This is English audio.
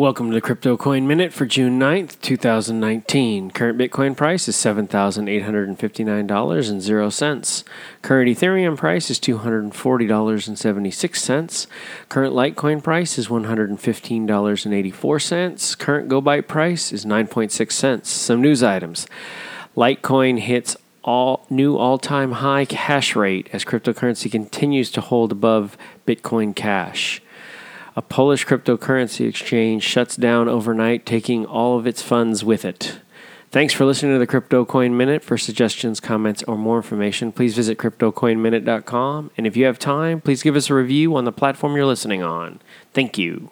Welcome to the Crypto Coin Minute for June 9th, 2019. Current Bitcoin price is $7,859.00. Current Ethereum price is $240.76. Current Litecoin price is $115.84. Current GoByte price is 9.6 cents. Some news items. Litecoin hits all new all-time high hash rate as cryptocurrency continues to hold above Bitcoin Cash. A Polish cryptocurrency exchange shuts down overnight, taking all of its funds with it. Thanks for listening to the Crypto Coin Minute. For suggestions, comments, or more information, please visit CryptoCoinMinute.com. And if you have time, please give us a review on the platform you're listening on. Thank you.